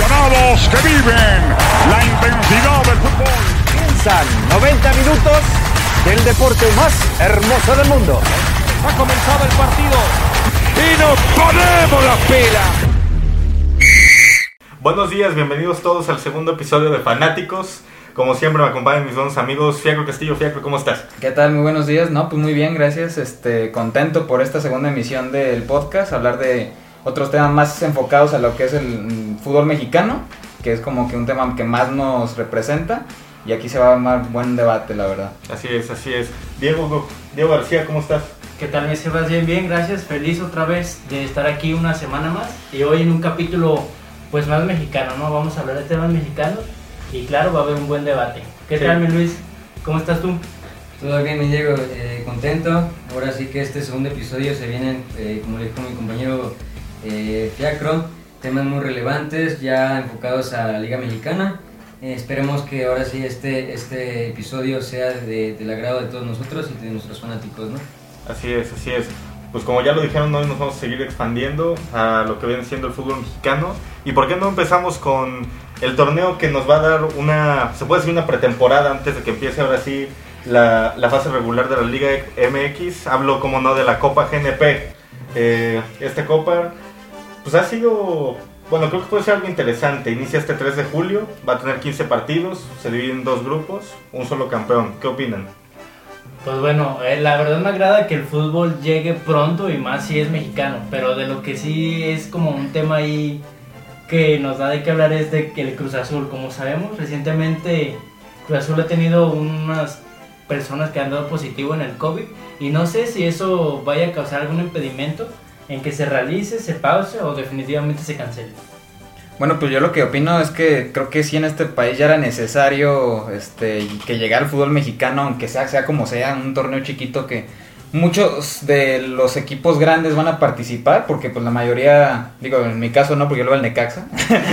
aficionados que viven la intensidad del fútbol. Comienzan 90 minutos del deporte más hermoso del mundo. Ha comenzado el partido y nos ponemos la pila. Buenos días, bienvenidos todos al segundo episodio de Fanáticos. Como siempre me acompañan mis buenos amigos Fiacro Castillo. Fiacro, ¿cómo estás? ¿Qué tal? Muy buenos días. No, pues muy bien, gracias. Este, contento por esta segunda emisión del podcast, hablar de otros temas más enfocados a lo que es el mm, fútbol mexicano, que es como que un tema que más nos representa. Y aquí se va a armar buen debate, la verdad. Así es, así es. Diego, Diego García, ¿cómo estás? ¿Qué tal, mi Sebas? Bien, bien, gracias. Feliz otra vez de estar aquí una semana más. Y hoy en un capítulo, pues más mexicano, ¿no? Vamos a hablar de temas mexicanos. Y claro, va a haber un buen debate. ¿Qué Sí. tal, mi Luis? ¿Cómo estás tú? Todo bien, mi Diego, eh, contento. Ahora sí que este segundo episodio se vienen, eh, como le dijo mi compañero eh, Fiacro, temas muy relevantes, ya enfocados a la Liga Mexicana. Eh, esperemos que ahora sí este, este episodio sea de- del agrado de todos nosotros y de nuestros fanáticos, ¿no? Así es, así es. Pues como ya lo dijeron, hoy nos vamos a seguir expandiendo a lo que viene siendo el fútbol mexicano. ¿Y por qué no empezamos con el torneo que nos va a dar una, se puede decir una pretemporada antes de que empiece ahora sí la, la fase regular de la Liga MX? Hablo, como no, de la Copa GNP. Eh, esta copa, pues ha sido, bueno, creo que puede ser algo interesante. Inicia este 3 de julio, va a tener 15 partidos, se divide en dos grupos, un solo campeón. ¿Qué opinan? Pues bueno, eh, la verdad me agrada que el fútbol llegue pronto y más si es mexicano. Pero de lo que sí es como un tema ahí que nos da de qué hablar es de que el Cruz Azul, como sabemos, recientemente Cruz Azul ha tenido unas personas que han dado positivo en el COVID y no sé si eso vaya a causar algún impedimento en que se realice, se pause o definitivamente se cancele. Bueno, pues yo lo que opino es que creo que sí en este país ya era necesario este, que llegara el fútbol mexicano, aunque sea, sea como sea, un torneo chiquito que muchos de los equipos grandes van a participar, porque pues la mayoría, digo, en mi caso no, porque yo lo veo al Necaxa,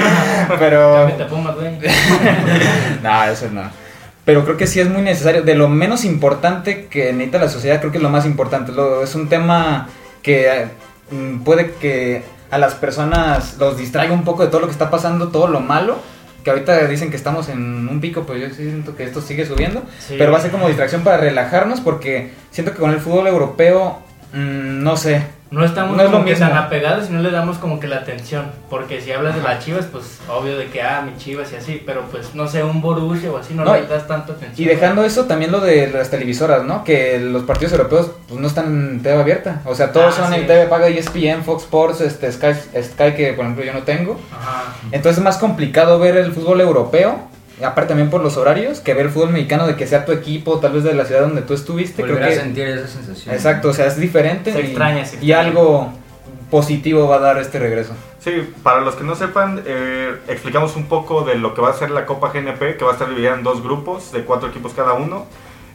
pero... No, eso no. Pero creo que sí es muy necesario. De lo menos importante que necesita la sociedad, creo que es lo más importante. Es un tema que puede que a las personas los distraiga un poco de todo lo que está pasando, todo lo malo. Que ahorita dicen que estamos en un pico, pues yo sí siento que esto sigue subiendo. Sí. Pero va a ser como distracción para relajarnos porque siento que con el fútbol europeo, mm, no sé. No estamos No es como lo que mismo. tan apegados y no le damos como que la atención. Porque si hablas de las chivas, pues obvio de que, ah, mi chivas y así. Pero pues, no sé, un Borussia o así, no, No, le das tanto atención. Y dejando eso, también lo de las televisoras, ¿no? Que los partidos europeos pues, no están en TV abierta. O sea, todos Ah, son sí. en TV paga ESPN, Fox Sports, este, Sky, Sky, que por ejemplo yo no tengo. Ajá. Entonces es más complicado ver el fútbol europeo, aparte también por los horarios, que ver el fútbol mexicano de que sea tu equipo, tal vez de la ciudad donde tú estuviste. Volver Creo a que, sentir esa sensación. exacto, o sea, es diferente. Se y, extraña, se y algo positivo va a dar este regreso. Sí, para los que no sepan, eh, explicamos un poco de lo que va a ser la Copa GNP, que va a estar dividida en dos grupos de cuatro equipos cada uno.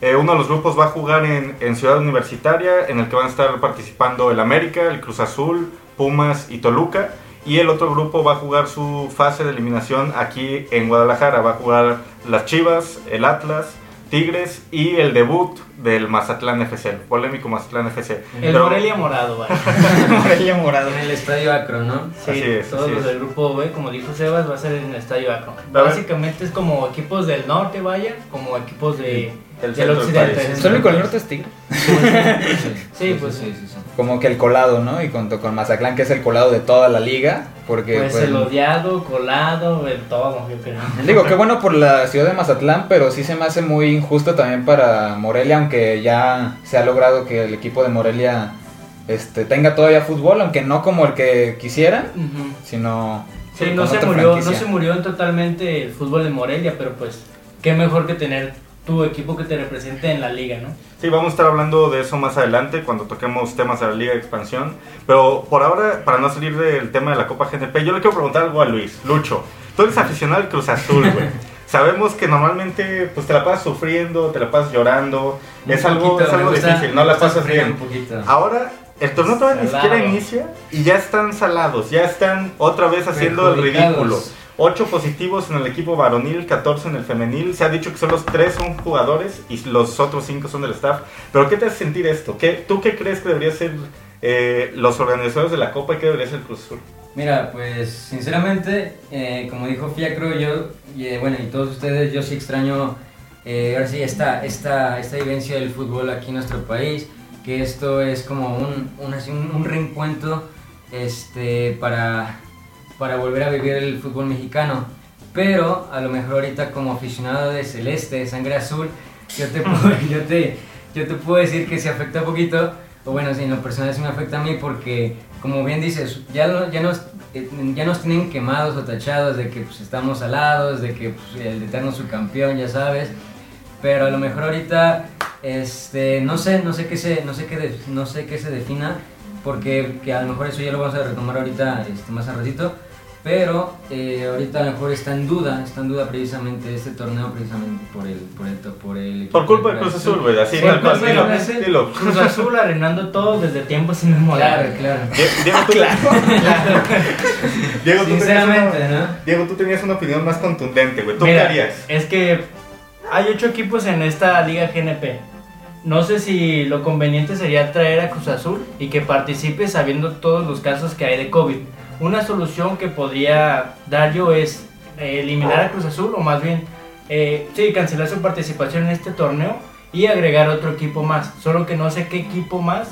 Eh, uno de los grupos va a jugar en, en Ciudad Universitaria, en el que van a estar participando el América, el Cruz Azul, Pumas y Toluca. Y el otro grupo va a jugar su fase de eliminación aquí en Guadalajara. Va a jugar las Chivas, el Atlas, Tigres y el debut del Mazatlán FC, el polémico Mazatlán FC. El Pero- Morelia morado, vaya. Morelia morado. En el estadio Acro, ¿no? Sí, Así es, todos así los es. del grupo B, como dijo Sebas, va a ser en el Estadio Akron. A ver. Básicamente es como equipos del norte, vaya, como equipos de, centro del occidente. Solo con el norte es Tigre. Sí, pues sí, sí, sí. Como que el colado, ¿no? Y junto con Mazatlán, que es el colado de toda la liga. Porque Pues pues, el odiado, colado, el todo, yo creo. Digo, qué bueno por la ciudad de Mazatlán, pero sí se me hace muy injusto también para Morelia, aunque ya se ha logrado que el equipo de Morelia este, tenga todavía fútbol, aunque no como el que quisieran, sino Sí, no se murió, no se murió totalmente el fútbol de Morelia, pero pues qué mejor que tener tu equipo que te represente en la liga, ¿no? Sí, vamos a estar hablando de eso más adelante cuando toquemos temas de la Liga de Expansión. Pero por ahora, para no salir del tema de la Copa GNP, yo le quiero preguntar algo a Luis. Lucho, tú eres aficionado al Cruz Azul, güey. Sabemos que normalmente pues te la pasas sufriendo, te la pasas llorando. Un es algo, poquito, es algo gusta- difícil, no la pasas bien. Un. Ahora, el torneo todavía ni siquiera inicia y ya están salados, ya están otra vez haciendo el ridículo. 8 positivos en el equipo varonil, 14 en el femenil. Se ha dicho que solo 3 son jugadores y los otros 5 son del staff. Pero ¿qué te hace sentir esto? ¿Qué, ¿Tú qué crees que debería ser eh, los organizadores de la Copa y qué debería ser el Cruz Azul? Mira, pues sinceramente, eh, como dijo Fiacro, yo, y, eh, bueno, y todos ustedes, yo sí extraño, ahora sí, esta, esta, esta vivencia del fútbol aquí en nuestro país, que esto es como un, un, un reencuentro este, para, para volver a vivir el fútbol mexicano. Pero a lo mejor ahorita como aficionado de Celeste, de Sangre Azul, yo te puedo, decir que se afecta un poquito, o bueno, sí, en lo personal sí me afecta a mí porque, como bien dices, ya, eh, nos tienen quemados o tachados de que pues, estamos alados, de que pues, el eterno subcampeón, ya sabes. Pero a lo mejor ahorita, este, no sé, no sé qué se, no sé qué, no sé qué se defina, porque que a lo mejor eso ya lo vamos a retomar ahorita, este, más al ratito. Pero eh, ahorita a lo mejor está en duda, está en duda precisamente este torneo precisamente por el, por el, por el equipo Por culpa de de Cruz Azul, güey. Así, Sí, tal cual. Dilo. Cruz Azul arenando todo desde tiempos Claro, inmemoriales. claro. Die- Diego, tú, Diego, tú tenías Sinceramente, una- ¿no? Diego, tú tenías una opinión más contundente, güey. ¿Tú Mira, qué harías? Es que hay ocho equipos en esta liga GNP. No sé si lo conveniente sería traer a Cruz Azul y que participe sabiendo todos los casos que hay de COVID. Una solución que podría dar yo es eh, eliminar a Cruz Azul o más bien, eh, sí, cancelar su participación en este torneo y agregar otro equipo más. Solo que no sé qué equipo más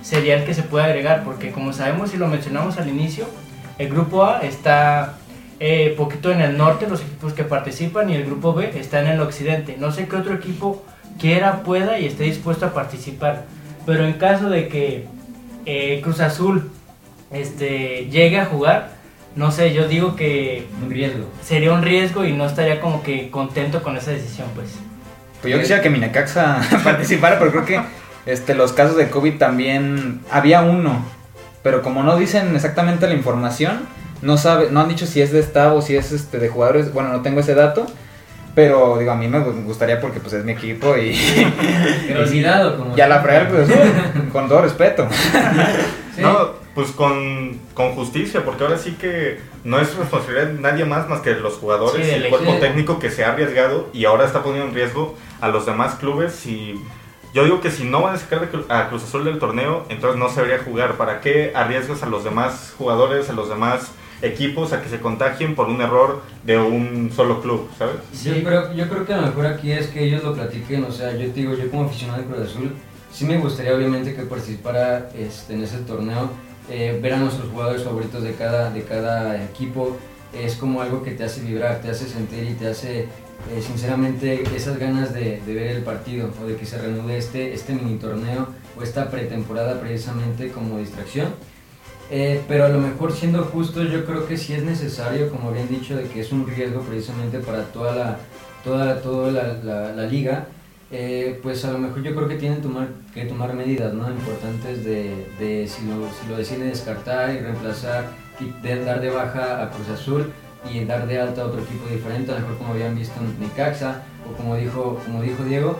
sería el que se puede agregar porque como sabemos y lo mencionamos al inicio, el grupo A está eh, poquito en el norte, los equipos que participan, y el grupo B está en el occidente. No sé qué otro equipo quiera, pueda y esté dispuesto a participar. Pero en caso de que eh, Cruz Azul este, llegue a jugar, no sé, yo digo que Un riesgo. sería un riesgo y no estaría como que contento con esa decisión, pues. Pues yo quisiera que mi Necaxa participara, pero creo que este, los casos de COVID también había uno, pero como no dicen exactamente la información, no sabe, no han dicho si es de staff o si es este de jugadores, bueno, no tengo ese dato, pero digo, a mí me gustaría porque pues es mi equipo y, Pero cuidado, como y a la fregar pues con todo respeto. Sí. No, pues con, con justicia, porque ahora sí que no es responsabilidad de nadie más más que los jugadores Sí, y el cuerpo técnico que se ha arriesgado y ahora está poniendo en riesgo a los demás clubes. Y yo digo que si no van a sacar a Cruz Azul del torneo, entonces no se debería jugar. ¿Para qué arriesgas a los demás jugadores, a los demás equipos a que se contagien por un error de un solo club, ¿sabes? Yo, creo, yo creo que a lo mejor aquí es que ellos lo platiquen, o sea, yo te digo, yo como aficionado de Cruz Azul, sí me gustaría obviamente que participara este, en ese torneo, eh, ver a nuestros jugadores favoritos de cada, de cada equipo, es como algo que te hace vibrar, te hace sentir y te hace, eh, sinceramente, esas ganas de, ver el partido o de que se reanude este, este mini torneo o esta pretemporada precisamente como distracción. Eh, pero a lo mejor siendo justo, yo creo que sí es necesario, como habían dicho, de que es un riesgo precisamente para toda la, toda, toda la- la liga. Eh, pues a lo mejor yo creo que tienen tomar, que tomar medidas ¿no? importantes de, de si, lo, si lo deciden descartar y reemplazar, de- dar de baja a Cruz Azul y dar de alta a otro equipo diferente, a lo mejor como habían visto en Necaxa o como dijo, como dijo Diego,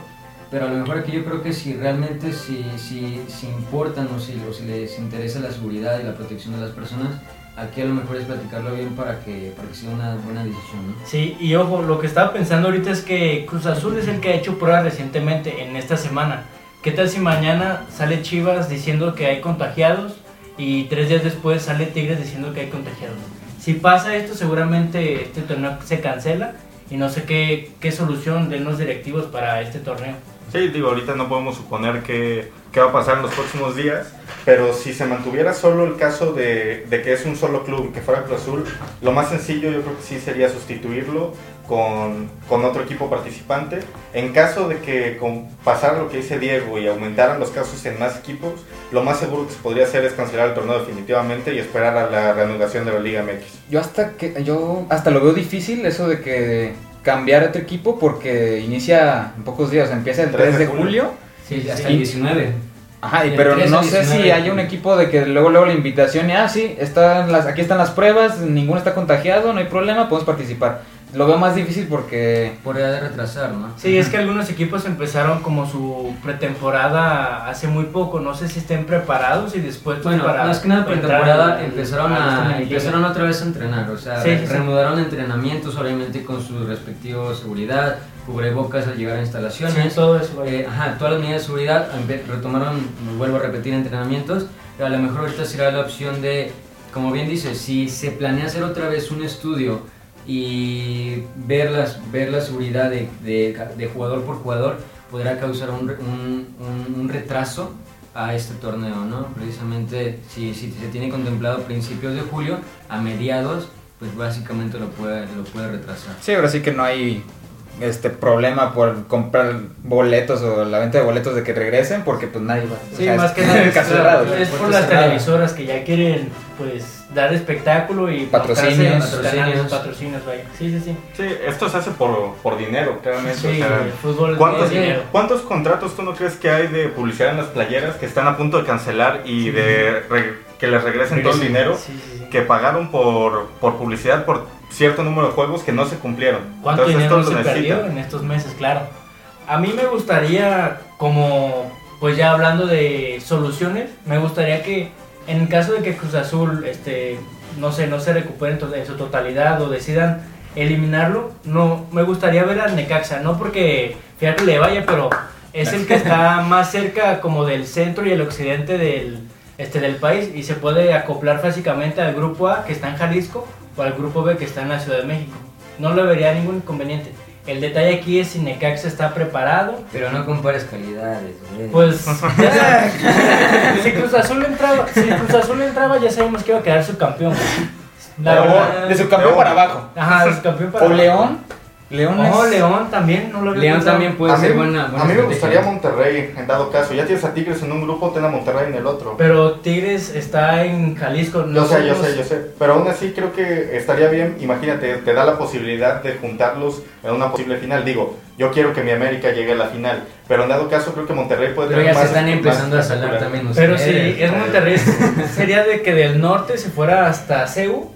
pero a lo mejor aquí yo creo que si realmente si, si, si importan o si, o si les interesa la seguridad y la protección de las personas, aquí a lo mejor es platicarlo bien para que, para que sea una buena decisión. ¿no? Sí, y ojo, lo que estaba pensando ahorita es que Cruz Azul es el que ha hecho pruebas recientemente en esta semana. ¿Qué tal si mañana sale Chivas diciendo que hay contagiados y tres días después sale Tigres diciendo que hay contagiados? Si pasa esto, seguramente este torneo se cancela y no sé qué, qué solución den los directivos para este torneo. Sí, digo, ahorita no podemos suponer qué, qué va a pasar en los próximos días, pero si se mantuviera solo el caso de, de que es un solo club, que fuera Cruz Azul, lo más sencillo yo creo que sí sería sustituirlo con, con otro equipo participante. En caso de que con pasara lo que dice Diego y aumentaran los casos en más equipos, lo más seguro que se podría hacer es cancelar el torneo definitivamente y esperar a la reanudación de la Liga MX. Yo hasta que yo hasta lo veo difícil eso de que cambiar otro equipo porque inicia en pocos días, empieza el 3 de julio. Sí, hasta Sí. el 19. Ajá, y pero 13, no sé si 19. hay un equipo de que luego luego la invitación y ah, sí, están las, aquí están las pruebas, ninguno está contagiado, no hay problema, podemos participar. Lo veo más difícil porque Podría retrasar, ¿no? Sí, es que algunos equipos empezaron como su pretemporada hace muy poco, no sé si estén preparados y después pues, Bueno, para más que nada pretemporada empezaron, a, empezaron otra vez a entrenar, o sea, Sí, sí, sí. reanudaron entrenamientos obviamente con su respectivo seguridad, cubrebocas al llegar a instalaciones. Sí, todo eso. Eh, ajá, todas las medidas de seguridad, retomaron, vuelvo a repetir, entrenamientos, pero a lo mejor ahorita será la opción de como bien dices, si se planea hacer otra vez un estudio y ver, las, ver la seguridad de, de- de jugador por jugador, podrá causar un, un- un retraso a este torneo, ¿no? Precisamente si, si se tiene contemplado principios de julio, a mediados, pues básicamente lo puede, lo puede retrasar. Sí, ahora sí que no hay este problema por comprar boletos o la venta de boletos de que regresen porque pues nadie va. o Sí, sea, más es- que nada es, cerrado. es por las televisoras que ya quieren pues dar espectáculo y Patrocinios. Patrocinios. patrocinios, vaya. Sí, sí, sí. Sí, esto se hace por, por dinero, claramente. Sí, o sea, el fútbol ¿cuántos, es dinero. ¿Cuántos contratos tú no crees que hay de publicidad en las playeras que están a punto de cancelar y de re- que les regresen todo el dinero Sí, sí, sí. que pagaron por, por publicidad por cierto número de juegos que no se cumplieron? ¿Cuánto Entonces, dinero se lo perdió en estos meses? Claro. A mí me gustaría, como, pues ya hablando de soluciones, me gustaría que en caso de que Cruz Azul, este, no sé, no se recupere en su totalidad o decidan eliminarlo, no, me gustaría ver al Necaxa, no porque fíjate le vaya, pero es el que está más cerca como del centro y el occidente del, este, del país y se puede acoplar básicamente al grupo A que está en Jalisco o al grupo B que está en la Ciudad de México. No le vería ningún inconveniente. El detalle aquí es si Necaxa está preparado. Pero no compares calidades, güey. Pues ya sabes, si Cruz Azul entraba, si Cruz Azul entraba ya sabemos que iba a quedar subcampeón. La verdad. De su campeón León. para abajo. Ajá, subcampeón para O León. León Oh, es- León también, no lo León pensado. también puede a mí, ser buena, buena a mí me estrategia. gustaría Monterrey, en dado caso. Ya tienes a Tigres en un grupo, ten a Monterrey en el otro. Pero Tigres está en Jalisco. Yo sé, yo sé, yo sé. Pero aún así creo que estaría bien. Imagínate, te da la posibilidad de juntarlos en una posible final. Digo, yo quiero que mi América llegue a la final. Pero en dado caso creo que Monterrey puede Pero tener ya se están más empezando a salar también Pero si es Monterrey, sería de que del norte se fuera hasta CEU.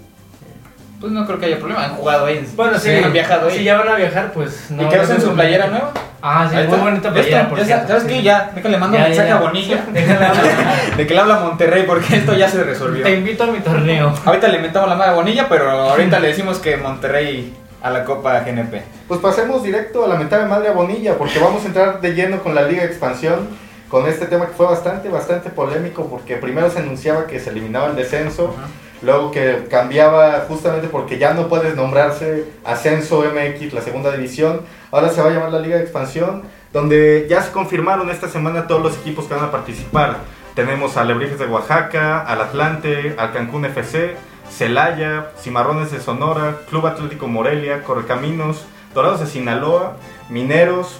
Pues no creo que haya problema. Han jugado ahí. Bueno, sí, han viajado ahí. Si ya van a viajar, pues no. ¿Y qué hacen su playera nueva? Ah, sí, Ahí muy está. bonita playera, está, por cierto, ¿Sabes sí. qué? Ya, déjale mando Ya, un mensaje ya. a Bonilla de que le habla a Monterrey porque esto ya se resolvió. Te invito a mi torneo. Ahorita le inventamos la madre a Bonilla, pero ahorita le decimos que Monterrey a la Copa GNP. Pues pasemos directo a la mentada madre a Bonilla, porque vamos a entrar de lleno con la Liga de Expansión, con este tema que fue bastante, bastante polémico, porque primero se anunciaba que se eliminaba el descenso, luego que cambiaba justamente porque ya no puedes nombrarse Ascenso MX, la segunda división, ahora se va a llamar la Liga de Expansión, donde ya se confirmaron esta semana todos los equipos que van a participar. Tenemos a Lebrijes de Oaxaca, al Atlante, al Cancún FC, Celaya, Cimarrones de Sonora, Club Atlético Morelia, Correcaminos, Dorados de Sinaloa, Mineros,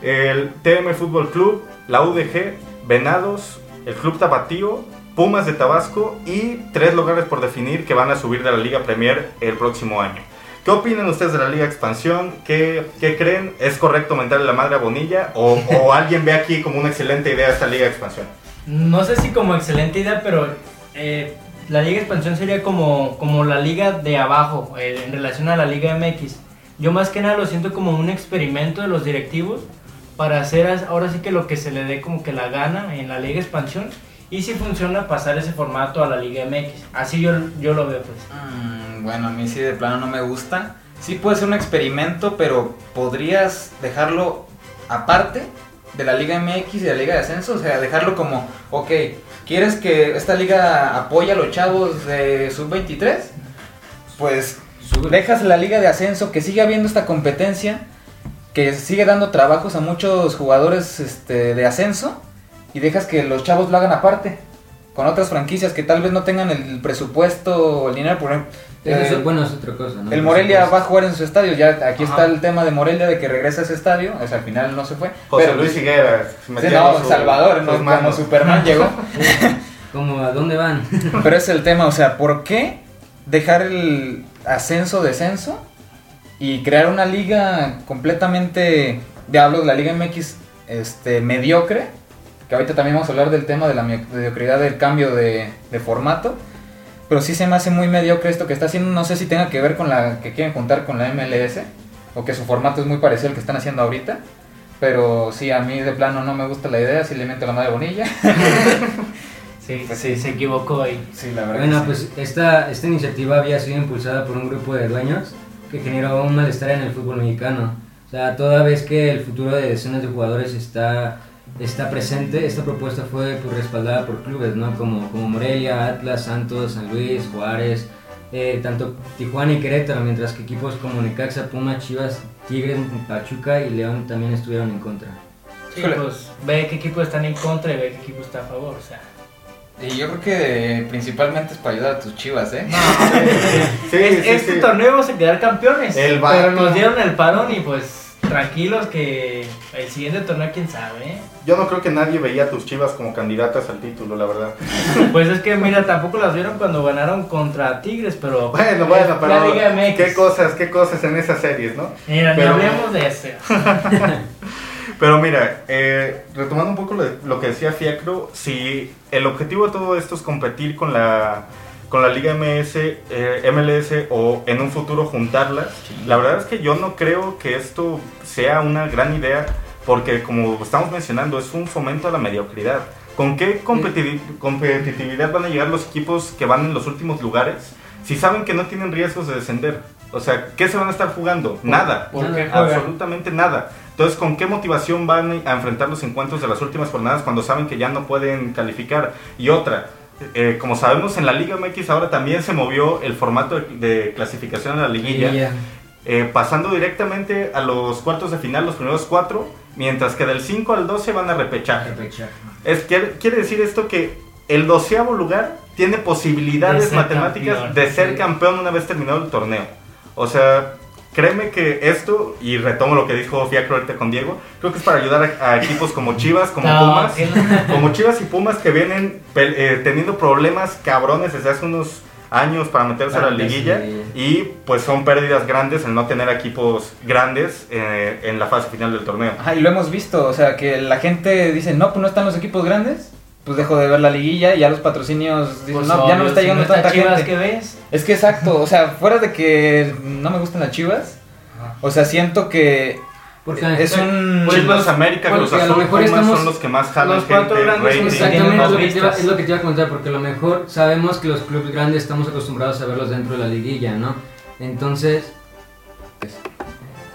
el TM Fútbol Club, la UDG, Venados, el Club Tapatío, Pumas de Tabasco y tres lugares por definir que van a subir de la Liga Premier el próximo año. ¿Qué opinan ustedes de la Liga Expansión? ¿Qué, qué creen? ¿Es correcto mentarle la madre a Bonilla? ¿O, o alguien ve aquí como una excelente idea esta Liga Expansión? No sé si como excelente idea, pero eh, la Liga Expansión sería como, como la liga de abajo eh, en relación a la Liga MX. Yo más que nada lo siento como un experimento de los directivos para hacer ahora sí que lo que se le dé como que la gana en la Liga Expansión y si funciona pasar ese formato a la Liga MX. Así yo, yo lo veo pues. Mm, bueno, a mí sí de plano no me gusta. Sí puede ser un experimento, pero podrías dejarlo aparte de la Liga MX y de la Liga de Ascenso. O sea, dejarlo como, ok, ¿quieres que esta liga apoye a los chavos de sub-23? Pues dejas la Liga de Ascenso, que siga habiendo esta competencia, que sigue dando trabajos a muchos jugadores este, de ascenso, y dejas que los chavos lo hagan aparte. Con otras franquicias que tal vez no tengan el presupuesto o el dinero, por ejemplo. Eso, eh, bueno, es otra cosa, ¿no? el Morelia va a jugar en sus estadios. Ya aquí Ajá. está el tema de Morelia de que regresa a ese estadio. O sea, al final no se fue. José pero- Luis Higuera. Sí, metiendo no, su- Salvador, no, como. Superman llegó. Como, ¿a dónde van? Pero es el tema, o sea, ¿por qué dejar el ascenso, descenso y crear una liga completamente, de hablo de la Liga MX, este, mediocre? Que ahorita también vamos a hablar del tema de la me- mediocridad del cambio de, de formato. Pero sí se me hace muy mediocre esto que está haciendo. No sé si tenga que ver con la que quieren juntar con la MLS o que su formato es muy parecido al que están haciendo ahorita. Pero sí, a mí de plano no me gusta la idea, si le meto la madre bonilla. Sí, Pues sí, sí. se equivocó ahí. Sí, la verdad. Bueno, sí. pues esta, esta iniciativa había sido impulsada por un grupo de dueños que generó un malestar en el fútbol mexicano. O sea, toda vez que el futuro de decenas de jugadores está está presente. Esta propuesta fue pues, respaldada por clubes, ¿no? Como, como Morelia, Atlas, Santos, San Luis, Juárez, eh, tanto Tijuana y Querétaro, mientras que equipos como Necaxa, Puma, Chivas, Tigres, Pachuca y León también estuvieron en contra. Sí, pues ve qué equipo están en contra y ve qué equipo está a favor, o sea. Y yo creo que principalmente es para ayudar a tus chivas, ¿eh? Sí, sí, este sí. torneo vamos a quedar campeones. El pero nos dieron el parón y pues tranquilos que el siguiente torneo quién sabe, ¿eh? Yo no creo que nadie veía a tus chivas como candidatas al título, la verdad. Pues es que mira, tampoco las vieron cuando ganaron contra Tigres, pero Bueno, bueno, pero qué cosas, qué cosas en esas series, ¿no? Mira, Pero- hablemos de eso. Pero mira, eh, retomando un poco lo, lo que decía Fiacro, si el objetivo de todo esto es competir con la con la Liga MS, eh, MLS o en un futuro juntarlas, la verdad es que yo no creo que esto sea una gran idea porque como estamos mencionando es un fomento a la mediocridad. ¿Con qué competi- competitividad van a llegar los equipos que van en los últimos lugares si saben que no tienen riesgos de descender? O sea, ¿qué se van a estar jugando? Nada. ¿Por qué juegan? Absolutamente nada. Entonces, ¿con qué motivación van a enfrentar los encuentros de las últimas jornadas cuando saben que ya no pueden calificar? Y otra, eh, como sabemos, en la Liga MX ahora también se movió el formato de, de clasificación a la liguilla, Liguilla. eh, pasando directamente a los cuartos de final, los primeros cuatro, mientras que del 5 al 12 van a repechaje. Repechaje. Es, quiere, quiere decir esto que el doceavo lugar tiene posibilidades De ser matemáticas campeón, de ser sí. campeón una vez terminado el torneo. O sea, créeme que esto, y retomo lo que dijo Fiacro ahorita con Diego, creo que es para ayudar a, a equipos como Chivas, como No, Pumas, como Chivas y Pumas que vienen pel- eh, teniendo problemas cabrones desde hace unos años para meterse a la liguilla la liguilla. y pues son pérdidas grandes el no tener equipos grandes eh, en la fase final del torneo. Ajá, y lo hemos visto, o sea, que la gente dice, no, pues no están los equipos grandes, pues dejo de ver la liguilla y ya los patrocinios dicen, Pues no, ya no obvio, me está si llegando está tanta Chivas, gente. ¿qué ves? Es que exacto, o sea, fuera de que no me gustan las chivas, o sea, siento que Porque es un... Pues los América, Cruz a lo Azul, mejor estamos- son los que más jalan los cuatro gente, grandes rating. Exactamente, más es lo, que te iba, vistas. es lo que te iba a contar, porque a lo mejor sabemos que los clubes grandes estamos acostumbrados a verlos dentro de la liguilla, ¿no? Entonces,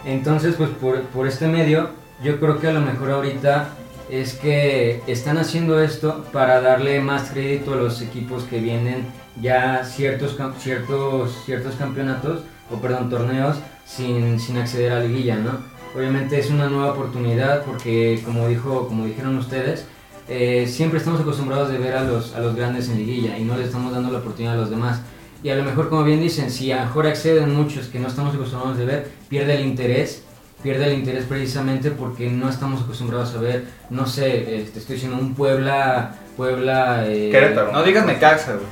entonces pues por, por este medio, yo creo que a lo mejor ahorita es que están haciendo esto para darle más crédito a los equipos que vienen ya ciertos, ciertos, ciertos campeonatos, o perdón, torneos sin, sin acceder a liguilla, ¿no? Obviamente es una nueva oportunidad porque como, dijo, como dijeron ustedes, eh, siempre estamos acostumbrados de ver a los, a los grandes en liguilla y no les estamos dando la oportunidad a los demás. Y a lo mejor, como bien dicen, si a lo mejor acceden muchos que no estamos acostumbrados de ver, pierde el interés, pierde el interés precisamente porque no estamos acostumbrados a ver, no sé, este, estoy diciendo un Puebla, Puebla... eh, Querétaro. No digas Necaxa, güey.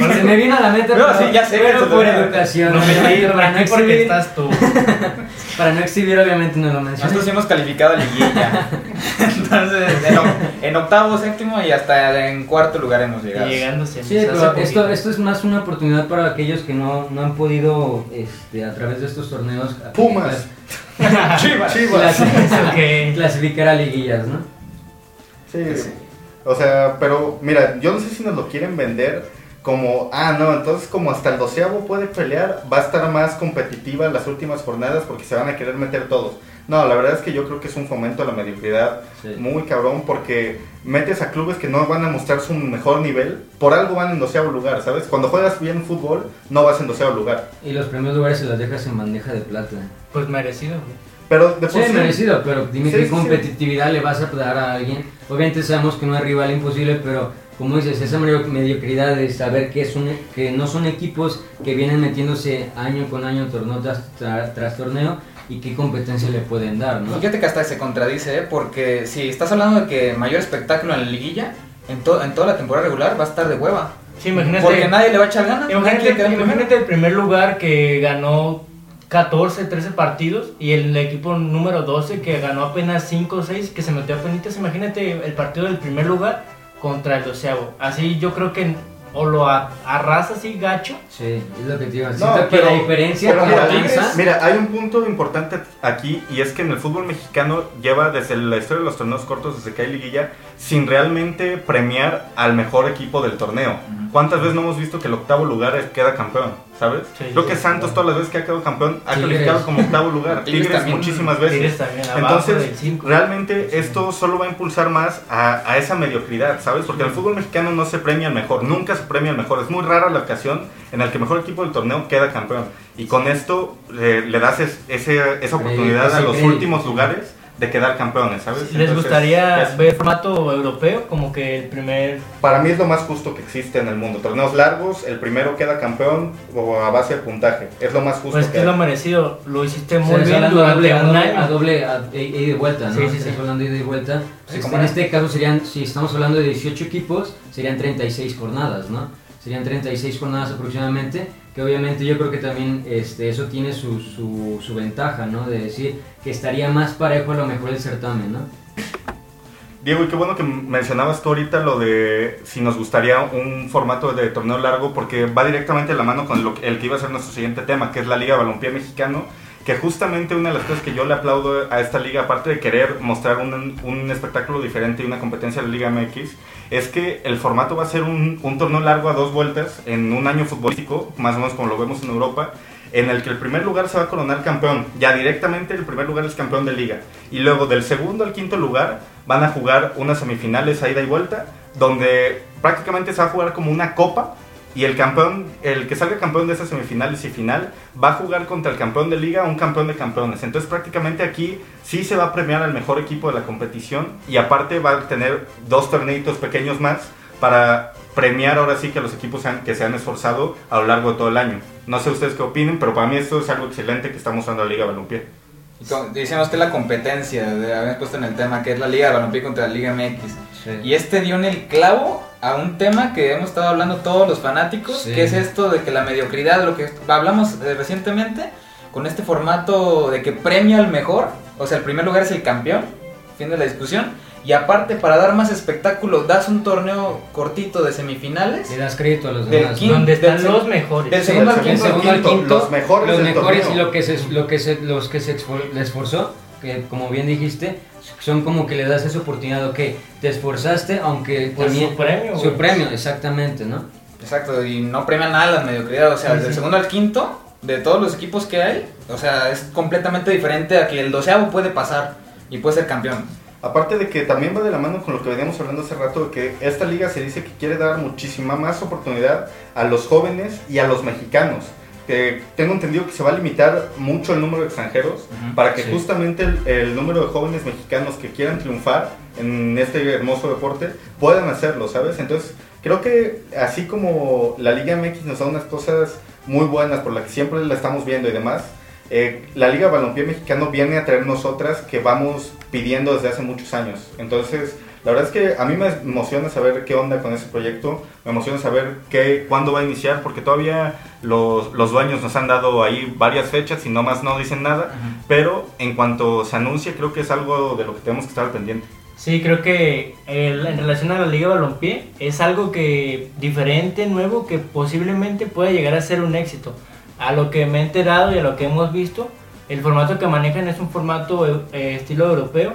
Se me vino a la mente, No, pero- sí, ya sé, pero por educación, No me para no aquí porque estás tú. para no exhibir obviamente no lo mencioné. Nosotros sí hemos calificado a liguilla. Entonces, en, octavo, séptimo y hasta en cuarto lugar hemos llegado. Y llegando Sí, pero esto, esto es más una oportunidad para aquellos que no, no han podido, este, a través de estos torneos, Pumas. Chivas. clasificar, Ok. clasificar a liguillas, ¿no? Sí, o sea, pero mira, yo no sé si nos lo quieren vender como, ah, no, entonces como hasta el doceavo puede pelear, va a estar más competitiva en las últimas jornadas porque se van a querer meter todos. No, la verdad es que yo creo que es un fomento a la mediocridad Sí. muy cabrón porque metes a clubes que no van a mostrar su mejor nivel, por algo van en doceavo lugar, ¿sabes? Cuando juegas bien fútbol, no vas en doceavo lugar. Y los primeros lugares se las dejas en bandeja de plata. Pues merecido. Pero de Sí, sí, merecido, pero dime Sí, qué sí, sí. competitividad le vas a dar a alguien. Obviamente sabemos que no es rival imposible, pero como dices, esa medio- mediocridad de saber que, es un, que no son equipos que vienen metiéndose año con año, torneo tras, tra- tras torneo, y qué competencia le pueden dar, ¿no? Fíjate que hasta se contradice, ¿eh? porque si estás hablando de que mayor espectáculo en la liguilla, en, to- en toda la temporada regular va a estar de hueva. Sí, imagínate. Porque nadie le va a echar ganas. Imagínate, imagínate el primer lugar que ganó 14, 13 partidos y el equipo número 12 que ganó apenas 5 o 6 que se metió a penitas. Imagínate el partido del primer lugar contra el doceavo. Así yo creo que o lo arrasa así gacho. Sí, es lo que te digo. No, que pero- la diferencia pero mira, Mira, hay un punto importante aquí y es que en el fútbol mexicano lleva desde la historia de los torneos cortos, desde que hay liguilla, sin realmente premiar al mejor equipo del torneo. ¿Cuántas veces no hemos visto que el octavo lugar queda campeón? ¿Sabes? Sí, Creo sí, que Santos todas las veces que ha quedado campeón ha Tigres. calificado como octavo lugar. Tigres Tigres, también. muchísimas veces. Tigres también, Entonces, cinco. realmente esto solo va a impulsar más a, a esa mediocridad, ¿sabes? Porque el fútbol mexicano no se premia el mejor, nunca se premia el mejor. Es muy rara la ocasión en la que el mejor equipo del torneo queda campeón. Y con esto eh, le das es- ese- esa oportunidad a los últimos lugares de quedar campeones, ¿sabes? ¿Les Entonces, gustaría es- ver formato europeo? Como que el primer... Para mí es lo más justo que existe en el mundo. Torneos largos, el primero queda campeón o a base de puntaje. Es lo más justo Pues que que es lo merecido. Lo hiciste muy estás bien durante a un doble, año. a doble, a, y vuelta, ¿no? Sí, sí, Estás sí. hablando de ida y vuelta. Sí, como en este caso serían, si estamos hablando de 18 equipos, serían 36 jornadas, ¿no? Serían 36 jornadas aproximadamente, que obviamente yo creo que también este, eso tiene su, su, ventaja, ¿no? De decir que estaría más parejo a lo mejor el certamen, ¿no? Diego, y qué bueno que mencionabas tú ahorita lo de si nos gustaría un formato de torneo largo, porque va directamente de la mano con lo el que iba a ser nuestro siguiente tema, que es la Liga Balompié Mexicano, que justamente una de las cosas que yo le aplaudo a esta liga, aparte de querer mostrar un, un espectáculo diferente y una competencia de la Liga MX, es que el formato va a ser un, un torneo largo a dos vueltas en un año futbolístico, más o menos como lo vemos en Europa, en el que el primer lugar se va a coronar campeón. Ya directamente el primer lugar es campeón de liga. Y luego del segundo al quinto lugar van a jugar unas semifinales a ida y vuelta, donde prácticamente se va a jugar como una copa. Y el campeón, el que salga campeón de esas semifinales y final, va a jugar contra el campeón de liga, un campeón de campeones. Entonces prácticamente aquí sí se va a premiar al mejor equipo de la competición y aparte va a tener dos torneitos pequeños más para premiar ahora sí que los equipos que se han esforzado a lo largo de todo el año. No sé ustedes qué opinen, pero para mí esto es algo excelente que está mostrando la Liga Balompié. Decíamos que la competencia, habíamos puesto en el tema, que es la Liga Balompié contra la Liga MX. Y este dio en el clavo a un tema que hemos estado hablando todos los fanáticos, Sí. que es esto de que la mediocridad, lo que hablamos eh, recientemente, con este formato de que premia al mejor, o sea, el primer lugar es el campeón, fin de la discusión, y aparte para dar más espectáculo, das un torneo cortito de semifinales. Le das crédito a los demás. Donde están del- los mejores. del segundo al del quinto, segundo al quinto, los mejores los mejores y lo que se, lo que se, los que se esforzó, que como bien dijiste, son como que le das esa oportunidad, ok, te esforzaste, aunque Pues también... su premio, Su premio, exactamente, ¿no? Exacto, y no premia nada la mediocridad, o sea, Sí, del sí. segundo al quinto, de todos los equipos que hay, o sea, es completamente diferente a que el doceavo puede pasar y puede ser campeón. Aparte de que también va de la mano con lo que veníamos hablando hace rato, de que esta liga se dice que quiere dar muchísima más oportunidad a los jóvenes y a los mexicanos. Que tengo entendido que se va a limitar mucho el número de extranjeros para que sí. justamente el, el número de jóvenes mexicanos que quieran triunfar en este hermoso deporte puedan hacerlo, ¿sabes? Entonces, creo que así como la Liga MX nos da unas cosas muy buenas por las que siempre la estamos viendo y demás, eh, la Liga Balompié Mexicano viene a traernos otras que vamos pidiendo desde hace muchos años. Entonces, la verdad es que a mí me emociona saber qué onda con ese proyecto, me emociona saber qué, cuándo va a iniciar, porque todavía los, los dueños nos han dado ahí varias fechas y no más no dicen nada, pero en cuanto se anuncia creo que es algo de lo que tenemos que estar pendiente. Sí, creo que el- en relación a la Liga Balompié es algo que diferente, nuevo, que posiblemente puede llegar a ser un éxito. A lo que me he enterado y a lo que hemos visto, el formato que manejan es un formato eh, estilo europeo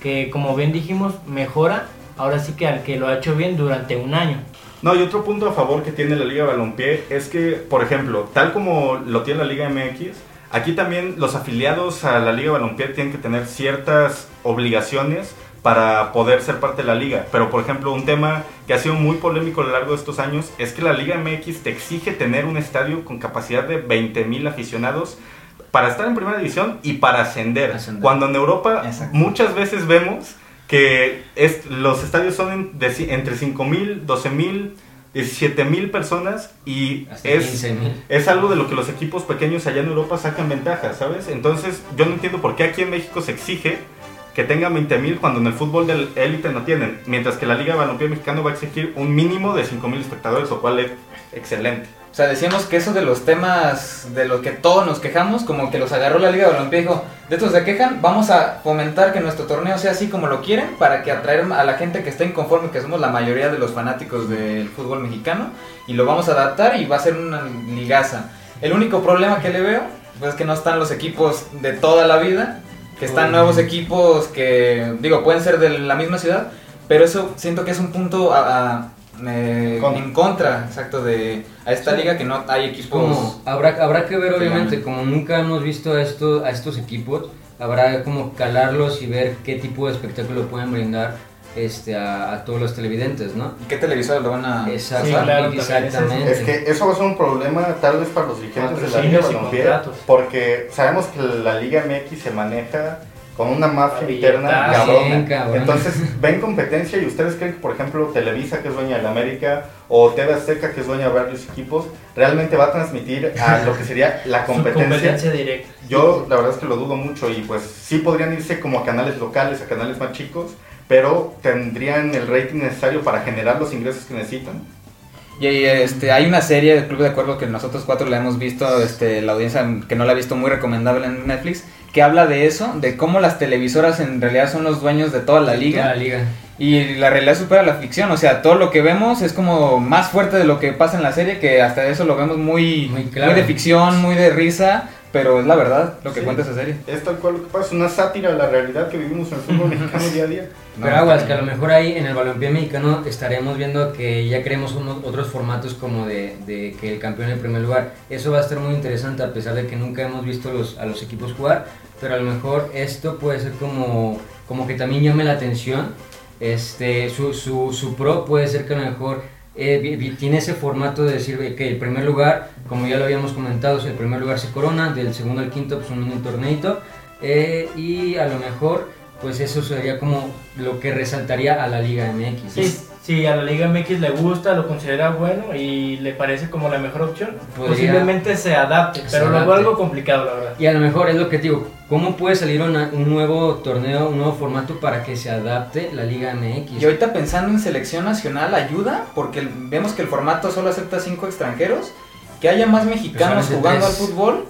que, como bien dijimos, mejora ahora sí que al que lo ha hecho bien durante un año. No, y otro punto a favor que tiene la Liga Balompié es que, por ejemplo, tal como lo tiene la Liga MX, aquí también los afiliados a la Liga Balompié tienen que tener ciertas obligaciones para poder ser parte de la liga. Pero, por ejemplo, un tema que ha sido muy polémico a lo largo de estos años es que la Liga MX te exige tener un estadio con capacidad de 20.000 aficionados para estar en primera división y para ascender. Ascender. Cuando en Europa Exacto. muchas veces vemos que es, los estadios son en- de entre 5.000, 12.000, 17.000 personas y Hasta es, 15,000. es algo de lo que los equipos pequeños allá en Europa sacan ventaja, ¿sabes? Entonces yo no entiendo por qué aquí en México se exige que tengan 20.000 cuando en el fútbol del élite no tienen, mientras que la Liga Balompié Mexicano va a exigir un mínimo de 5.000 espectadores, lo cual es excelente. O sea, decíamos que eso de los temas de los que todos nos quejamos, como que los agarró la Liga de Balompié y dijo, de estos se quejan, vamos a fomentar que nuestro torneo sea así como lo quieren, para que atraer a la gente que está inconforme, que somos la mayoría de los fanáticos del fútbol mexicano, y lo vamos a adaptar y va a ser una ligaza. El único problema que le veo, pues es que no están los equipos de toda la vida, que están nuevos equipos que, digo, pueden ser de la misma ciudad, pero eso siento que es un punto a- a- eh, Con- en contra, exacto, de a esta liga que no hay equipos. Como, habrá, habrá que ver, obviamente, como nunca hemos visto a, esto, a estos equipos, habrá como calarlos y ver qué tipo de espectáculo pueden brindar este, a, a todos los televidentes, ¿no? ¿Qué televisores lo van a Exacto, Sí, claro, también exactamente. Es que eso va a ser un problema tal vez para los dirigentes de la Liga y Balompié, porque sabemos que la Liga MX se maneja con una mafia interna cabrona. Entonces, ven competencia y ustedes creen que, por ejemplo, Televisa, que es dueña de la América, o TV Azteca, que es dueña de varios equipos, realmente va a transmitir a lo que sería la competencia. competencia directa. Yo la verdad es que lo dudo mucho y pues sí podrían irse como a canales locales, a canales más chicos, pero tendrían el rating necesario para generar los ingresos que necesitan. Y este, hay una serie de Club de Acuerdo que nosotros cuatro la hemos visto, este, la audiencia que no la ha visto muy recomendable en Netflix, que habla de eso, de cómo las televisoras en realidad son los dueños de toda la liga. Toda la liga. Y la realidad supera la ficción, o sea, todo lo que vemos es como más fuerte de lo que pasa en la serie, que hasta eso lo vemos muy, Muy muy, claro. de ficción, muy de risa, pero es la verdad lo que Sí. cuenta esa serie. Es tal cual lo que pasa, una sátira a la realidad que vivimos en el fútbol mexicano día a día. Pero aguas, que a lo mejor ahí en el balompié mexicano estaremos viendo que ya queremos unos, otros formatos como de, de que el campeón en primer lugar. Eso va a estar muy interesante a pesar de que nunca hemos visto los, a los equipos jugar, pero a lo mejor esto puede ser como, como que también llame la atención. Este, su, su, su pro puede ser que a lo mejor eh, tiene ese formato de decir que el primer lugar, como ya lo habíamos comentado, el primer lugar se corona, del segundo al quinto pues un mini torneito eh, y a lo mejor pues eso sería como lo que resaltaría a la Liga MX. Sí, si a la Liga MX le gusta, lo considera bueno y le parece como la mejor opción, Podría- posiblemente se adapte, Se pero luego adapte. algo complicado, la verdad. Y a lo mejor es lo que te digo, ¿cómo puede salir una- un nuevo torneo, un nuevo formato para que se adapte la Liga MX? Y ahorita pensando en selección nacional ayuda, porque vemos que el formato solo acepta cinco extranjeros, que haya más mexicanos Solamente jugando al fútbol,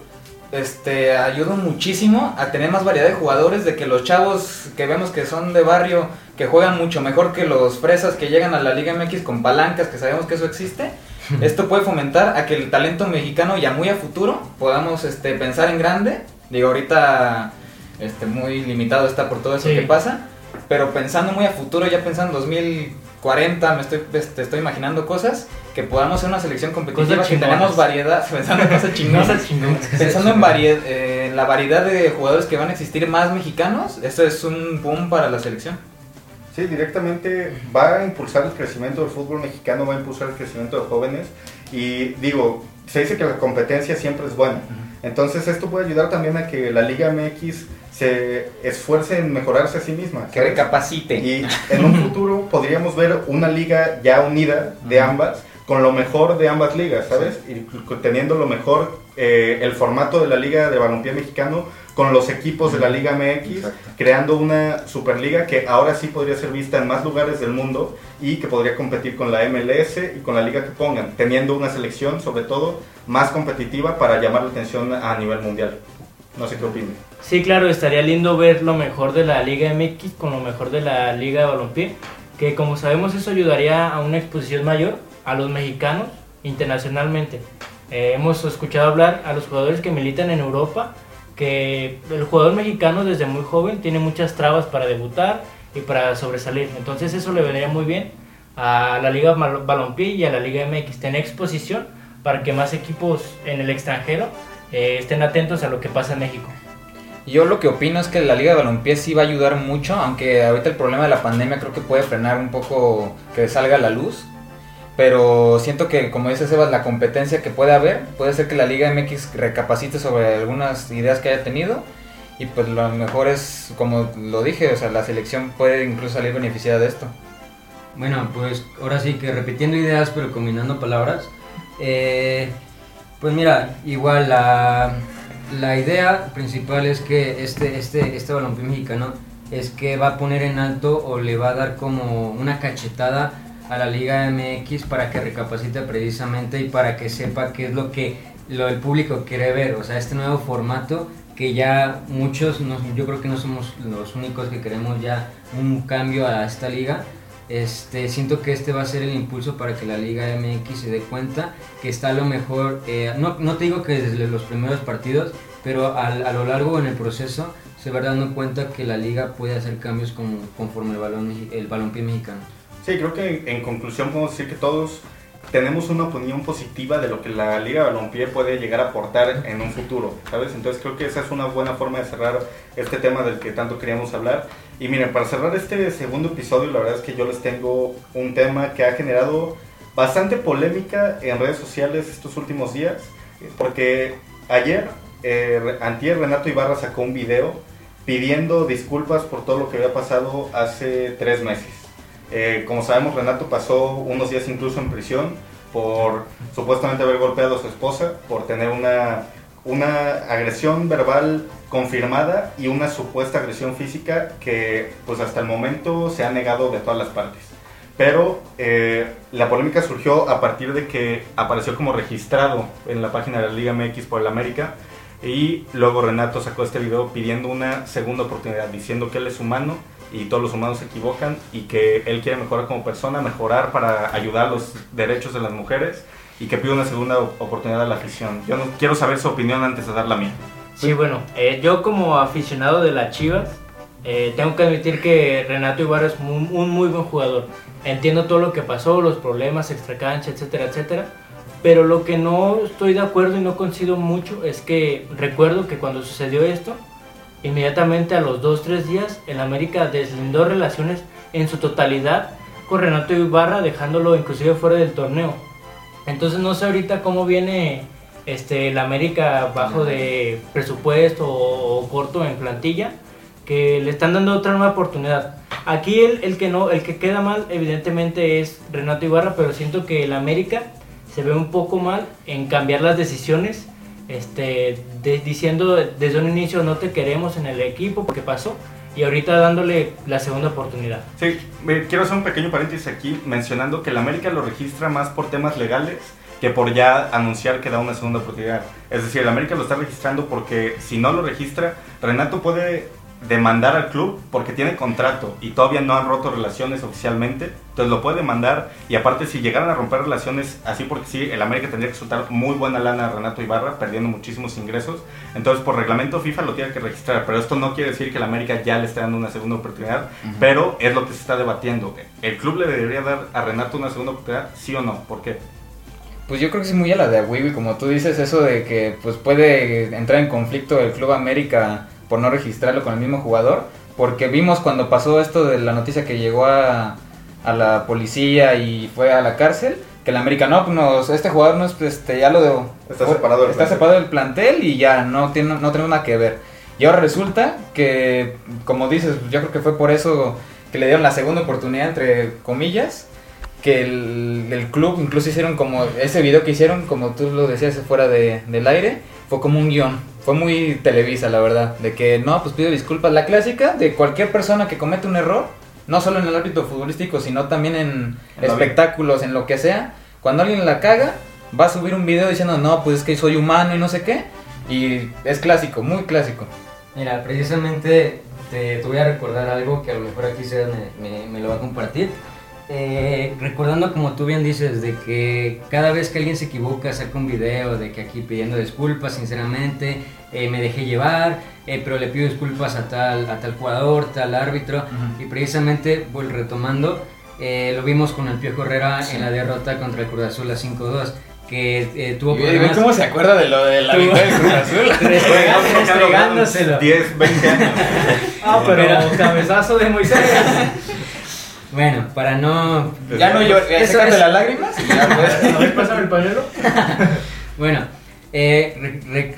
este ayuda muchísimo a tener más variedad de jugadores, de que los chavos que vemos que son de barrio, que juegan mucho mejor que los fresas que llegan a la Liga MX con palancas, que sabemos que eso existe. Esto puede fomentar a que el talento mexicano ya muy a futuro podamos este, pensar en grande. Digo, ahorita este, muy limitado está por todo eso Sí. que pasa, pero pensando muy a futuro, ya pensando en 2040, me estoy, este, estoy imaginando cosas, que podamos ser una selección competitiva, Cosas que tenemos variedad, pensando en cosas chingonas. Pensando en, varied- eh, en la variedad de jugadores que van a existir más mexicanos, eso es un boom para la selección. Sí, directamente va a impulsar el crecimiento del fútbol mexicano, va a impulsar el crecimiento de jóvenes y digo, se dice que la competencia siempre es buena. Entonces esto puede ayudar también a que la Liga MX se esfuerce en mejorarse a sí misma. Que ¿sabes? recapacite. Y en un futuro podríamos ver una liga ya unida de ambas, con lo mejor de ambas ligas, ¿sabes? Y teniendo lo mejor, eh, el formato de la Liga de Balompié Mexicano con los equipos de la Liga MX, Exacto. creando una Superliga que ahora sí podría ser vista en más lugares del mundo y que podría competir con la MLS y con la liga que pongan, teniendo una selección sobre todo más competitiva para llamar la atención a nivel mundial. No sé qué opinan. Sí, claro, estaría lindo ver lo mejor de la Liga MX con lo mejor de la Liga de Balompié, que como sabemos eso ayudaría a una exposición mayor a los mexicanos internacionalmente. Eh, hemos escuchado hablar a los jugadores que militan en Europa, que el jugador mexicano desde muy joven tiene muchas trabas para debutar y para sobresalir. Entonces eso le vendría muy bien a la Liga Bal- Balompié y a la Liga MX, tener exposición para que más equipos en el extranjero eh, estén atentos a lo que pasa en México. Yo lo que opino es que la Liga de Balompié sí va a ayudar mucho, aunque ahorita el problema de la pandemia creo que puede frenar un poco que salga la luz. Pero siento que, como dice Sebas, la competencia que puede haber, puede ser que la Liga MX recapacite sobre algunas ideas que haya tenido. Y pues lo mejor es, como lo dije, o sea, la selección puede incluso salir beneficiada de esto. Bueno, pues ahora sí que repitiendo ideas pero combinando palabras. eh, pues mira, igual la, la idea principal es que este, este, este balompié mexicano es que va a poner en alto o le va a dar como una cachetada a la Liga MX para que recapacite precisamente y para que sepa qué es lo que lo, el público quiere ver. O sea, este nuevo formato que ya muchos, no- yo creo que no somos los únicos que queremos ya un cambio a esta liga. Este, siento que este va a ser el impulso para que la Liga MX se dé cuenta que está a lo mejor, eh, no, no te digo que desde los primeros partidos, pero al- a, lo largo en el proceso se va dando cuenta que la liga puede hacer cambios como, conforme el, balón, el mexicano. Sí, creo que en conclusión podemos decir que todos tenemos una opinión positiva de lo que la Liga Balompié puede llegar a aportar en un futuro, ¿sabes? Entonces creo que esa es una buena forma de cerrar este tema del que tanto queríamos hablar. Y miren, para cerrar este segundo episodio, la verdad es que yo les tengo un tema que ha generado bastante polémica en redes sociales estos últimos días, porque ayer, eh, antier Renato Ibarra sacó un video pidiendo disculpas por todo lo que había pasado hace tres meses. Eh, como sabemos, Renato pasó unos días incluso en prisión por supuestamente haber golpeado a su esposa, por tener una, una agresión verbal confirmada y una supuesta agresión física que pues hasta el momento se ha negado de todas las partes. Pero eh, la polémica surgió a partir de que apareció como registrado en la página de la Liga MX por el América y luego Renato sacó este video pidiendo una segunda oportunidad, diciendo que él es humano y todos los humanos se equivocan y que él quiere mejorar como persona, mejorar para ayudar a los derechos de las mujeres y que pide una segunda oportunidad a la afición. Yo no quiero saber su opinión antes de dar la mía. Sí, bueno, eh, yo como aficionado de las Chivas, eh, tengo que admitir que Renato Ibarra es un, un muy buen jugador. Entiendo todo lo que pasó, los problemas extracancha, etcétera, etcétera. Pero lo que no estoy de acuerdo y no coincido mucho es que recuerdo que cuando sucedió esto, inmediatamente a los 2-3 días, el América deslindó relaciones en su totalidad con Renato Ibarra, dejándolo inclusive fuera del torneo. Entonces no sé ahorita cómo viene este, el América bajo de presupuesto o, o corto en plantilla, que le están dando otra nueva oportunidad. Aquí el, el, que no, el que queda mal evidentemente es Renato Ibarra, pero siento que el América se ve un poco mal en cambiar las decisiones, este, de- diciendo desde un inicio no te queremos en el equipo porque pasó y ahorita dándole la segunda oportunidad. Sí, me- quiero hacer un pequeño paréntesis aquí mencionando que el América lo registra más por temas legales que por ya anunciar que da una segunda oportunidad. Es decir, el América lo está registrando porque si no lo registra, Renato puede demandar al club porque tiene contrato y todavía no han roto relaciones oficialmente, entonces lo puede demandar y aparte si llegaran a romper relaciones así porque sí, el América tendría que soltar muy buena lana a Renato Ibarra, perdiendo muchísimos ingresos, entonces por reglamento FIFA lo tiene que registrar, pero esto no quiere decir que el América ya le esté dando una segunda oportunidad, pero es lo que se está debatiendo. ¿El club le debería dar a Renato una segunda oportunidad, sí o no? ¿Por qué? Pues yo creo que es muy a la de Wiwi, como tú dices, eso de que pues puede entrar en conflicto el Club América por no registrarlo con el mismo jugador, porque vimos cuando pasó esto de la noticia que llegó a, a la policía y fue a la cárcel, que el América no, pues nos- este jugador no es, este, ya lo Está separado del está plantel. separado del plantel y ya no tiene no tenemos nada que ver. Y ahora resulta que, como dices, yo creo que fue por eso que le dieron la segunda oportunidad, entre comillas, que el, el club incluso hicieron como ese video que hicieron, como tú lo decías fuera de, del aire, fue como un guion. Fue muy televisa, la verdad. De que no, pues pido disculpas. La clásica de cualquier persona que comete un error, no solo en el ámbito futbolístico, sino también en espectáculos, en lo que sea. Cuando alguien la caga, va a subir un video diciendo, no, pues es que soy humano y no sé qué. Y es clásico, muy clásico. Mira, precisamente te, te voy a recordar algo que a lo mejor aquí se me, me- me lo va a compartir. Eh, recordando como tú bien dices, de que cada vez que alguien se equivoca saca un video de que aquí pidiendo disculpas, sinceramente, eh, me dejé llevar, eh, pero le pido disculpas a tal, a tal jugador, tal árbitro, y precisamente, voy retomando, eh, lo vimos con el Piojo Herrera en la derrota contra el Cruz Azul a 5-2, que eh, tuvo problemas... ¿Cómo se acuerda de lo de la victoria del Cruz Azul? Restregándoselo. 10, 20 años. Ah, pero Pero- cabezazo de Moisés. Bueno, para no ya no llores, Eso sácate es- las lágrimas. y ya, pues. A ver, pásame el pañuelo. Bueno, eh, re- re-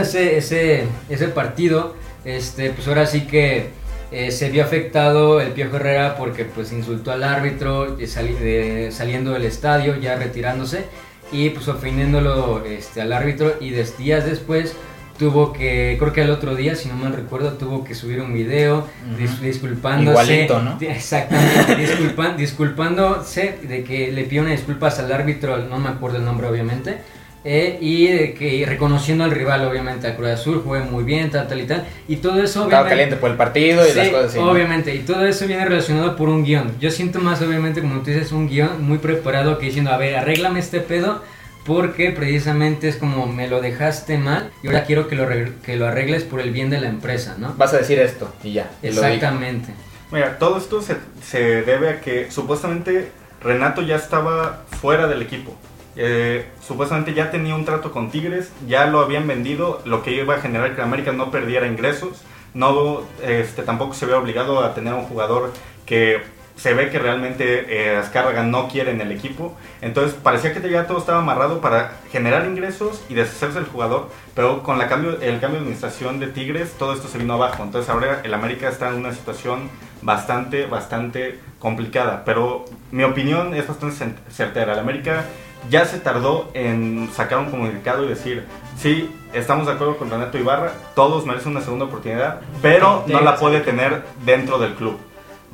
ese, ese, ese partido, este, pues ahora sí que eh, se vio afectado el Piojo Herrera porque pues insultó al árbitro eh, sali- de- saliendo del estadio, ya retirándose, y pues ofendiéndolo este, al árbitro y des- días después tuvo que, creo que el otro día, si no mal recuerdo, tuvo que subir un video dis- disculpándose. Igualito, ¿no? Exactamente, disculpan, disculpándose de que le pidió una disculpas al árbitro, no me acuerdo el nombre obviamente, eh, y de que y reconociendo al rival obviamente, a Cruz Azul, jugué muy bien, tal, tal y tal, y todo eso Estaba obviamente... caliente por el partido y Sí, las cosas así. ¿no? obviamente, y todo eso viene relacionado por un guion. Yo siento más, obviamente, como tú dices, un guion muy preparado que diciendo, a ver, arréglame este pedo, porque precisamente es como me lo dejaste mal y ahora quiero que lo, que lo arregles por el bien de la empresa, ¿no? Vas a decir esto y ya. y. Exactamente. Mira, todo esto se, se debe a que supuestamente Renato ya estaba fuera del equipo. Eh, supuestamente ya tenía un trato con Tigres, ya lo habían vendido, lo que iba a generar que América no perdiera ingresos. No, este, tampoco se había obligado a tener un jugador que se ve que realmente eh, Azcárraga no quiere en el equipo. Entonces parecía que ya todo estaba amarrado para generar ingresos y deshacerse del jugador. Pero con la cambio, el cambio de administración de Tigres, todo esto se vino abajo. Entonces ahora el América está en una situación bastante, bastante complicada. Pero mi opinión es bastante certera. El América ya se tardó en sacar un comunicado y decir, sí, estamos de acuerdo con Renato Ibarra, todos merecen una segunda oportunidad, pero no la puede tener dentro del club.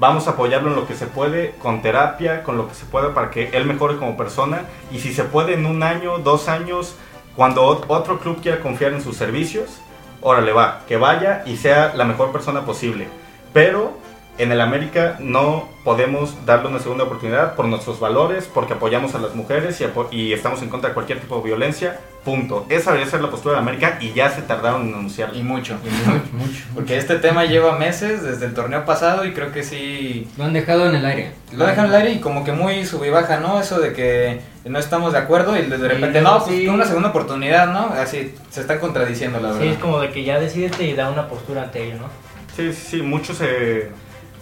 Vamos a apoyarlo en lo que se puede, con terapia, con lo que se pueda para que él mejore como persona. Y si se puede en un año, dos años, cuando ot- otro club quiera confiar en sus servicios, órale va, que vaya y sea la mejor persona posible. Pero en el América no podemos darle una segunda oportunidad por nuestros valores, porque apoyamos a las mujeres y, y estamos en contra de cualquier tipo de violencia. Punto. Esa debería ser la postura de América y ya se tardaron en anunciarlo. Y mucho. Mucho, mucho. Porque este tema lleva meses desde el torneo pasado y creo que sí Lo han dejado en el aire. Lo dejan al aire y como que muy sub y baja, ¿no? Eso de que no estamos de acuerdo y de repente, luego no, pues sí. una segunda oportunidad, ¿no? Así, se están contradiciendo, la verdad. Sí, es como de que ya decidete y da una postura ante ello, ¿no? Sí, sí, sí, muchos se,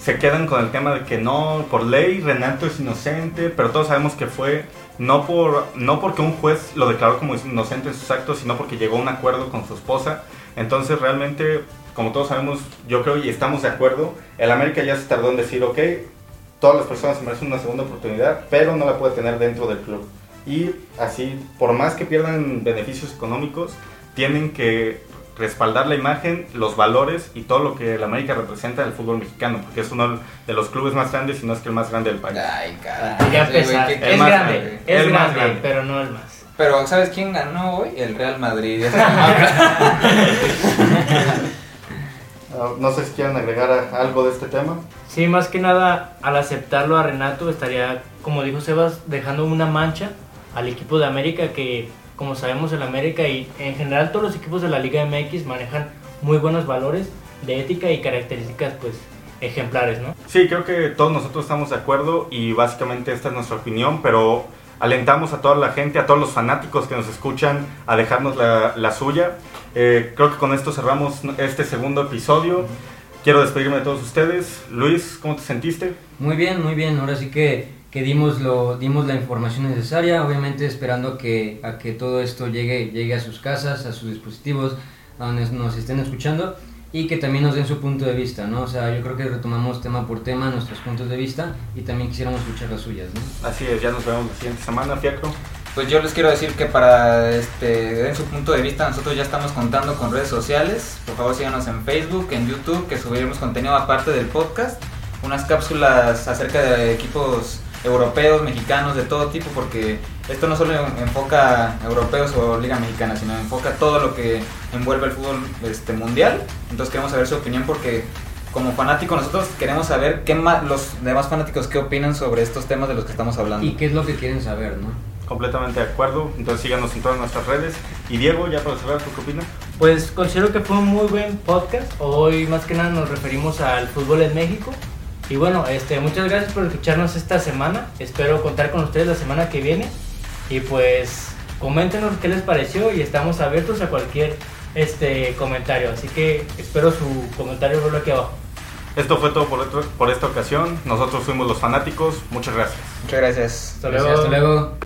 se quedan con el tema de que no, por ley Renato es inocente, pero todos sabemos que fue no, por, no porque un juez lo declaró como inocente en sus actos, sino porque llegó a un acuerdo con su esposa. Entonces realmente, como todos sabemos, yo creo y estamos de acuerdo, el América ya se tardó en decir, ok, todas las personas merecen una segunda oportunidad, pero no la puede tener dentro del club. Y así, por más que pierdan beneficios económicos, tienen que respaldar la imagen, los valores y todo lo que el América representa del fútbol mexicano, porque es uno de los clubes más grandes, si no es que el más grande del país. Ay, caray. Ya Sí, güey, empezar. ¿qué- Es más grande, grande? es El más grande, grande. pero no el más. Pero, ¿sabes quién ganó hoy? El Real Madrid. Ah, no sé si quieren agregar a- algo de este tema. Sí, más que nada, al aceptarlo a Renato, estaría, como dijo Sebas, dejando una mancha al equipo de América, que como sabemos el América y en general todos los equipos de la Liga MX manejan muy buenos valores de ética y características pues ejemplares, ¿no? Sí, creo que todos nosotros estamos de acuerdo y básicamente esta es nuestra opinión, pero alentamos a toda la gente, a todos los fanáticos que nos escuchan a dejarnos la, la suya. Eh, creo que con esto cerramos este segundo episodio. Quiero despedirme de todos ustedes. Luis, ¿cómo te sentiste? Muy bien, muy bien. Ahora sí que, que dimos, lo, dimos la información necesaria, obviamente esperando que, a que todo esto llegue, llegue a sus casas, a sus dispositivos, a donde nos estén escuchando y que también nos den su punto de vista, ¿no? O sea, yo creo que retomamos tema por tema nuestros puntos de vista y también quisiéramos escuchar las suyas, ¿no? Así es, ya nos vemos la siguiente semana, Fiacro. Pues yo les quiero decir que para este den su punto de vista, nosotros ya estamos contando con redes sociales. Por favor, síganos en Facebook, en YouTube, que subiremos contenido aparte del podcast. Unas cápsulas acerca de equipos europeos, mexicanos, de todo tipo, porque esto no solo enfoca a europeos o Liga Mexicana, sino enfoca todo lo que envuelve el fútbol este, mundial. Entonces queremos saber su opinión porque como fanáticos nosotros queremos saber qué más, los demás fanáticos qué opinan sobre estos temas de los que estamos hablando. Y qué es lo que quieren saber, ¿no? Completamente de acuerdo. Entonces síganos en todas nuestras redes. Y Diego, ya para cerrar, ¿tú qué opinas? Pues considero que fue un muy buen podcast. Hoy más que nada nos referimos al fútbol en México. Y bueno, este, muchas gracias por escucharnos esta semana. Espero contar con ustedes la semana que viene. Y pues coméntenos qué les pareció y estamos abiertos a cualquier este comentario. Así que espero su comentario por aquí abajo. Esto fue todo por, otro- por esta ocasión. Nosotros fuimos los fanáticos. Muchas gracias. Muchas gracias. Hasta Gracias, luego. hasta luego.